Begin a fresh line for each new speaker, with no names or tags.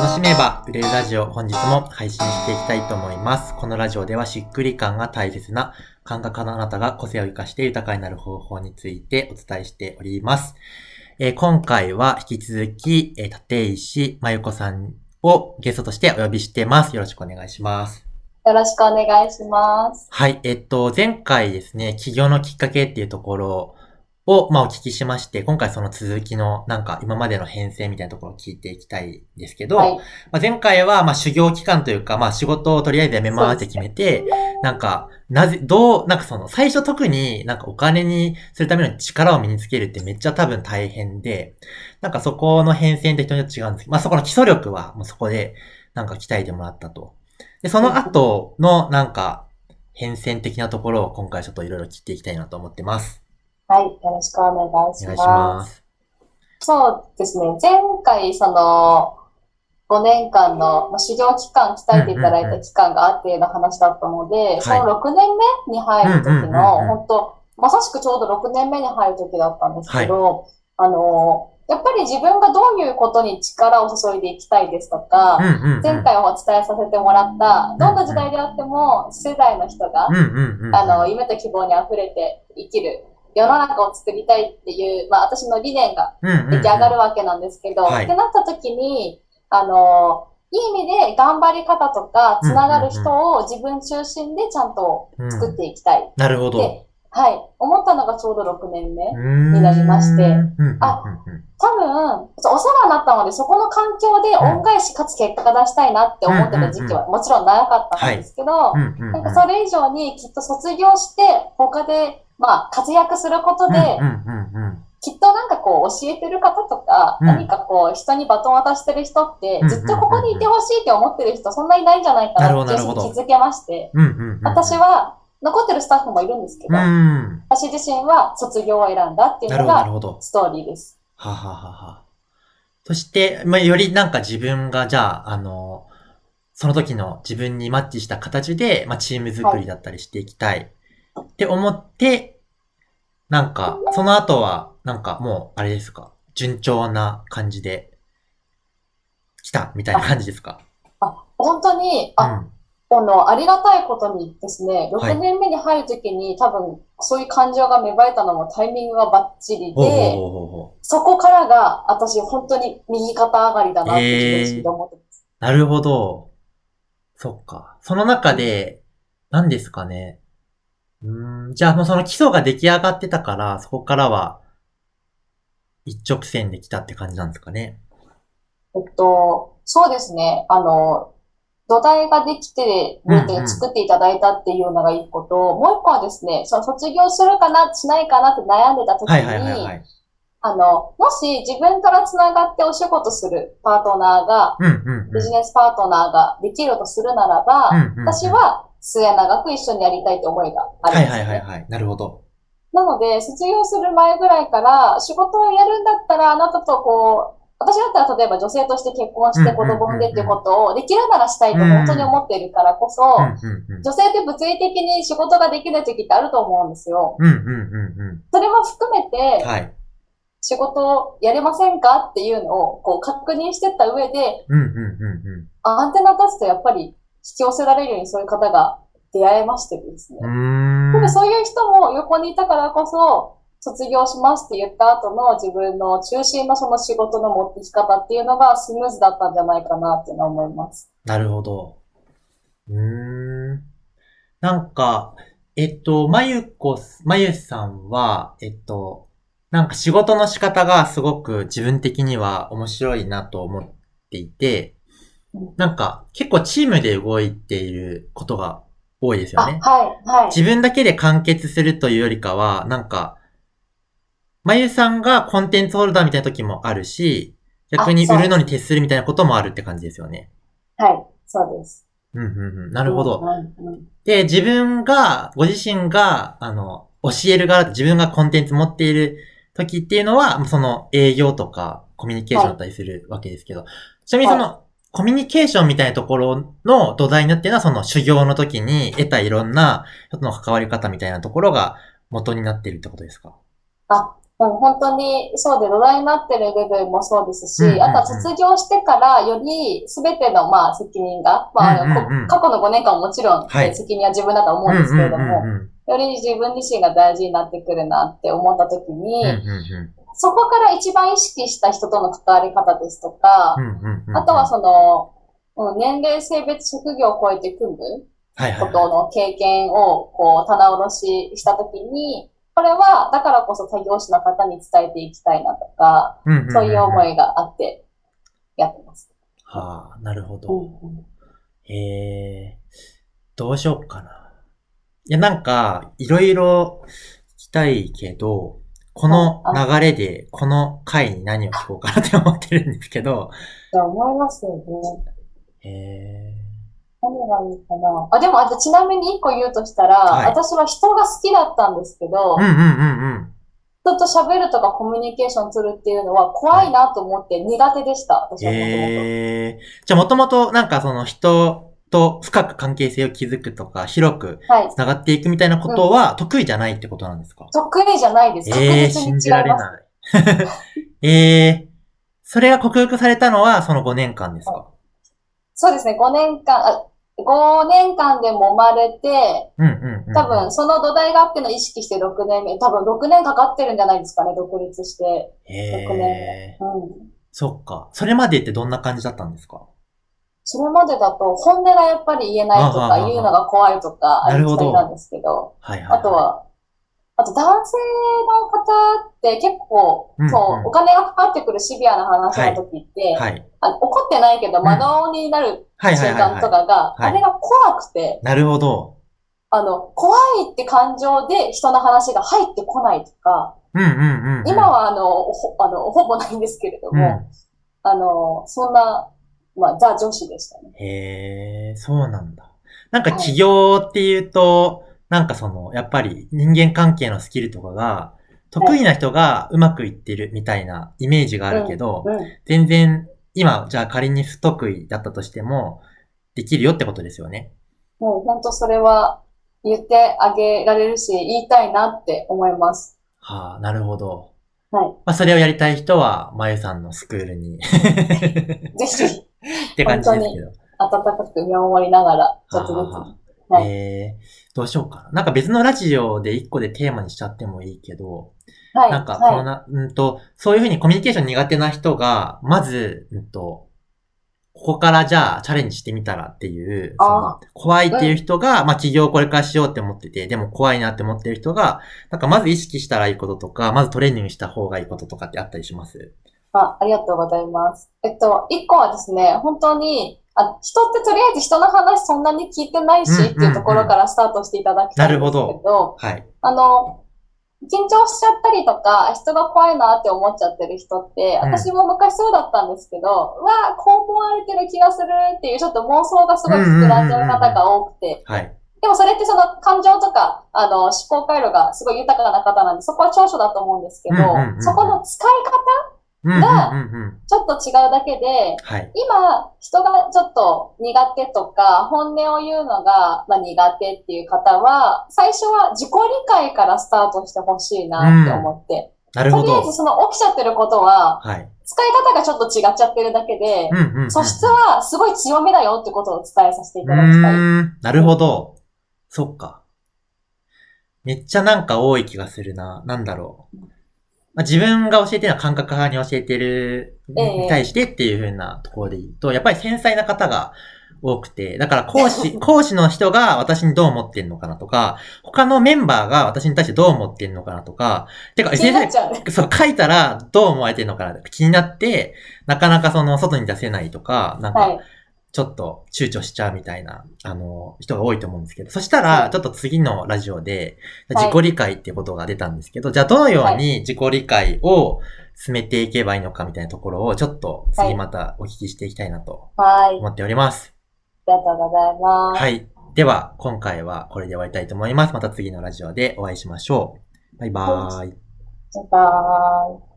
楽しめば売れるラジオ本日も配信していきたいと思います。このラジオではしっくり感が大切な感覚のあなたが個性を活かして豊かになる方法についてお伝えしております。えー今回は引き続き、えー立石まゆこさんをゲストとしてお呼びしてます。よろしくお願いします。
よろしくお願いします。
はい、えっと、前回ですね、起業のきっかけっていうところを、まあ、お聞きしまして、今回その続きの、なんか、今までの編成みたいなところを聞いていきたいんですけど、
はい。
まあ、前回は、まあ、修行期間というか、まあ、仕事をとりあえず辞めますって決めて、なんか、なぜ、どう、なんかその、最初特になんかお金にするための力を身につけるってめっちゃ多分大変で、なんかそこの変遷って人によって違うんですけど、まあ、そこの基礎力はもうそこで、なんか鍛えてもらったと。で、その後の、なんか、変遷的なところを今回ちょっといろいろ聞いていきたいなと思ってます。
はい。よろしくお願いします。そうですね。前回、その、5年間のまあ修行期間、鍛えていただいた期間があっての話だったので、その6年目に入る時
うんうんうんうん
の、本当まさしくちょうど6年目に入る時だったんですけど、あの、やっぱり自分がどういうことに力を注いでいきたいですとか、
うんうんうん。
前回お伝えさせてもらった、どんな時代であっても、世代の人が
うんうんうん。
あの、夢と希望に溢れて生きる世の中を作りたいっていう、まあ私の理念が
うんうんうん、
出来上がるわけなんですけど、
はい。
ってなった時に、あの、いい意味で頑張り方とか、つながる人を自分中心でちゃんと作っていきたい。
なるほど。
で、はい、思ったのがちょうど6年目。
に
なりまして。
あ
あ、多分、お世話になったので、そこの環境で恩返しかつ結果が出したいなって思ってた時期はもちろん長かったんですけど、なんかそれ以上にきっと卒業して、他で、まあ、活躍することで、きっとなんかこう教えてる方とか、
うん
何かこう人にバトン渡してる人ってずっとここにいてほしいって思ってる人そんなにいないんじゃないか
な
って気づけまして。私は残ってるスタッフもいるんですけど、
うん。
私自身は卒業を選んだっていうのが。ストーリーです。
はははは。そして、まあ、よりなんか自分が、じゃあ、あの、その時の自分にマッチした形で、まあ、チーム作りだったりしていきたいって思って、なんか、その後は、なんかもう、あれですか、順調な感じで、来た、みたいな感じですか？
あ、本当に、あ、
うん。
この、ありがたいことにですね、
はい
6年目に入るときに多分、そういう感情が芽生えたのもタイミングがバッチリで。そこからが私本当に右肩上がりだなって自分で思ってます。
なるほど。そっか。その中で、何ですかね。うーん、じゃあもうその基礎が出来上がってたから、そこからは、一直線で来たって感じなんですかね。
えっと、そうですね。あの、土台ができて作っていただいたっていうのが一個と、もう一個はですね、その卒業するかな、しないかなって悩んでた時に、
い。
あの、もし自分から繋がってお仕事するパートナーが、
うんうんうん。
ビジネスパートナーができるとするならば、
うんうんうん
私は末永く一緒にやりたいと思いがあるん
はい
ですよね。
はいはいはい。なるほど。
なので、卒業する前ぐらいから、仕事をやるんだったら、あなたとこう、私だったら例えば女性として結婚して子供を産んでっていうことをできるならしたいと本当に思っているからこそ。女性って物理的に仕事ができる時ってあると思うんですよ。
うんうんうん
それも含め
うん。
て、
はい。
仕事をやれませんか？っていうのをこう確認してった上で、
うんうんうんうん。
アンテナ立つとやっぱり引き寄せられるようにそういう方が出会えましてですね。でもそういう人も横にいたからこそ、卒業しますって言った後の自分の中心のその仕事の持ってき方っていうのがスムーズだったんじゃないかなっていうのは思います。
なるほど。うーん。なんか、えっと、まゆこ、まゆさんは、えっと、なんか仕事の仕方がすごく自分的には面白いなと思っていて
うん、
なんか結構チームで動いていることが多いですよ
あ、
ね。
はい、はい。
自分だけで完結するというよりかは、なんか、まゆさんがコンテンツホルダーみたいな時もあるし、逆に売るのに徹するみたいなこともあるって感じですよね。
はい、そうです。
うんうんうん。なるほど。
うんうんうん
で、自分が、ご自身が、あの、教える側、自分がコンテンツ持っている時っていうのは、その営業とかコミュニケーションだったりするわけですけど、ちなみにその、コミュニケーションみたいなところの土台になっているのは、その修行の時に得たいろんな人との関わり方みたいなところが元になっているってことですか？
あ、うん、本当にそうで土台になってる部分もそうですし、うんうんうん、あとは卒業してからより全てのまあ責任が、まあ、うんうん、過去の5年間ももちろん、責任は自分だと思うんですけれども、より自分自身が大事になってくるなって思った時に、うんうんうん、そこから一番意識した人との関わり方ですとか、あとはその、年齢、性別、職業を超えて組むことの経験をこう棚卸しした時に、これはだからこそ作業士の方に伝えていきたいなとか、そういう思いがあってやってます。
はあ、なるほど。うんうん、えー、どうしようかな。いや、なんか、いろいろ聞きたいけど、この流れで、この回に何を聞こうかなって思ってるんですけど。
いや、思いますよね。へー。何がいいかな。あ、でも、あとちなみに一個言うとしたら、はい、私は人が好きだったんですけど、うんうんうんうん。人と喋るとかコミュニケーションするっていうのは怖いなと思って苦手でした、私はもともと。
えー。じゃあもともとなんかその人と深く関係性を築くとか、広く繋がっていくみたいなことは得意じゃないってことなんですか、
うん、得意じゃないです。
ええー、信じられない。え えー、それが克服されたのはその5年間ですか、
そうですね、5年間、あ5年間で揉まれて、うんうんうん、多分その土台があっての意識して6年目、多分6年かかってるんじゃないですかね、独立して。6年
目。うん、そっか。それまでってどんな感じだったんですか？
それまでだと、本音がやっぱり言えないとか、言うのが怖いとか、ありきたりなんですけど、はいはい、あとは、あと男性の方って結構、うんうん、そう、お金がかかってくるシビアな話の時って、はい。はい、あ怒ってないけど、間のになる瞬間とかが、あれが怖くて、
なるほど。
あの、怖いって感情で人の話が入ってこないとか、うんうんうんうん、今はあのほあの、ほぼないんですけれども、うん、あの、そんなまあ、ザ女子でしたね。
へえ、そうなんだ。なんか起業っていうと、はい、なんかその、やっぱり人間関係のスキルとかが、得意な人がうまくいってるみたいなイメージがあるけど、うんうん、全然、今、じゃあ仮に不得意だったとしても、できるよってことですよね。
もう本当それは言ってあげられるし、言いたいなって思います。
はあ、なるほど。はい。まあ、それをやりたい人は、まゆさんのスクールに。
ぜひ。
って感じですけど。
温かく見守りながら、ちょっとずつ。はい、
えー、どうしようかな。なんか別のラジオで一個でテーマにしちゃってもいいけど、はい、なんか、このな、はい、うんと、そういうふうにコミュニケーション苦手な人が、まず、うんと、ここからじゃあチャレンジしてみたらっていう、怖いっていう人が、うん、まあ起業これからしようって思ってて、でも怖いなって思ってる人が、なんかまず意識したらいいこととか、まずトレーニングした方がいいこととかってあったりします？
あありがとうございます。えっと、一個はですね、本当に、あ人ってとりあえず人の話そんなに聞いてないし、っていうところからスタートしていただきたいんですけど。はい。あの、緊張しちゃったりとか、人が怖いなって思っちゃってる人って、私も昔そうだったんですけど、うん、わあ、こう思われてる気がするっていうちょっと妄想がすごい膨らんじゃう方が多くて、はい。でもそれってその感情とか、あの、思考回路がすごい豊かな方なんで、そこは長所だと思うんですけど、そこの使い方が、ちょっと違うだけで、今、人がちょっと苦手とか、本音を言うのが、まあ、苦手っていう方は、最初は自己理解からスタートしてほしいなって思って。なるほど。とりあえずその起きちゃってることは、はい、使い方がちょっと違っちゃってるだけで、素質はすごい強めだよってことを伝えさせていただきたい。
なるほど。そっか。めっちゃなんか多い気がするな。なんだろう。まあ、自分が教えてるのは感覚派に教えてるに対してっていう風なところで言うと、やっぱり繊細な方が多くて、だから講師、講師の人が私にどう思ってんのかなとか、他のメンバーが私に対してどう思ってんのかなとか、てか、先生、そう、書いたらどう思われてんのかな気になって、なかなかその外に出せないとか、なんか、はいちょっと躊躇しちゃうみたいな、あの、人が多いと思うんですけど、そしたら、ちょっと次のラジオで、自己理解っていうことが出たんですけど、はい、じゃあどのように自己理解を進めていけばいいのかみたいなところを、ちょっと次またお聞きしていきたいなと思っております。
はい、ありがとうございます。
はい。では、今回はこれで終わりたいと思います。また次のラジオでお会いしましょう。バイバーイ。バイバーイ。